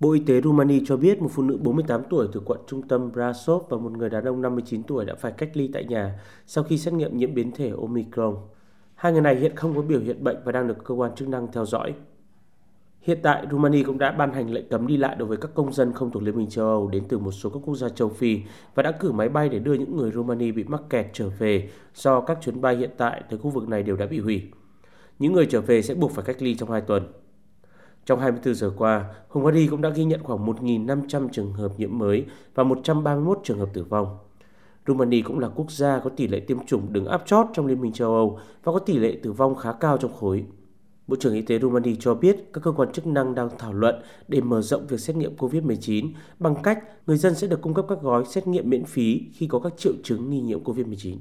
Bộ Y tế Rumani cho biết một phụ nữ 48 tuổi từ quận trung tâm Brasov và một người đàn ông 59 tuổi đã phải cách ly tại nhà sau khi xét nghiệm nhiễm biến thể Omicron. Hai người này hiện không có biểu hiện bệnh và đang được cơ quan chức năng theo dõi. Hiện tại, Rumani cũng đã ban hành lệnh cấm đi lại đối với các công dân không thuộc Liên minh châu Âu đến từ một số các quốc gia châu Phi và đã cử máy bay để đưa những người Rumani bị mắc kẹt trở về do các chuyến bay hiện tại tới khu vực này đều đã bị hủy. Những người trở về sẽ buộc phải cách ly trong 2 tuần. Trong 24 giờ qua, Hungary cũng đã ghi nhận khoảng 1.500 trường hợp nhiễm mới và 131 trường hợp tử vong. Rumani cũng là quốc gia có tỷ lệ tiêm chủng đứng áp chót trong Liên minh châu Âu và có tỷ lệ tử vong khá cao trong khối. Bộ trưởng Y tế Rumani cho biết các cơ quan chức năng đang thảo luận để mở rộng việc xét nghiệm COVID-19 bằng cách người dân sẽ được cung cấp các gói xét nghiệm miễn phí khi có các triệu chứng nghi nhiễm COVID-19.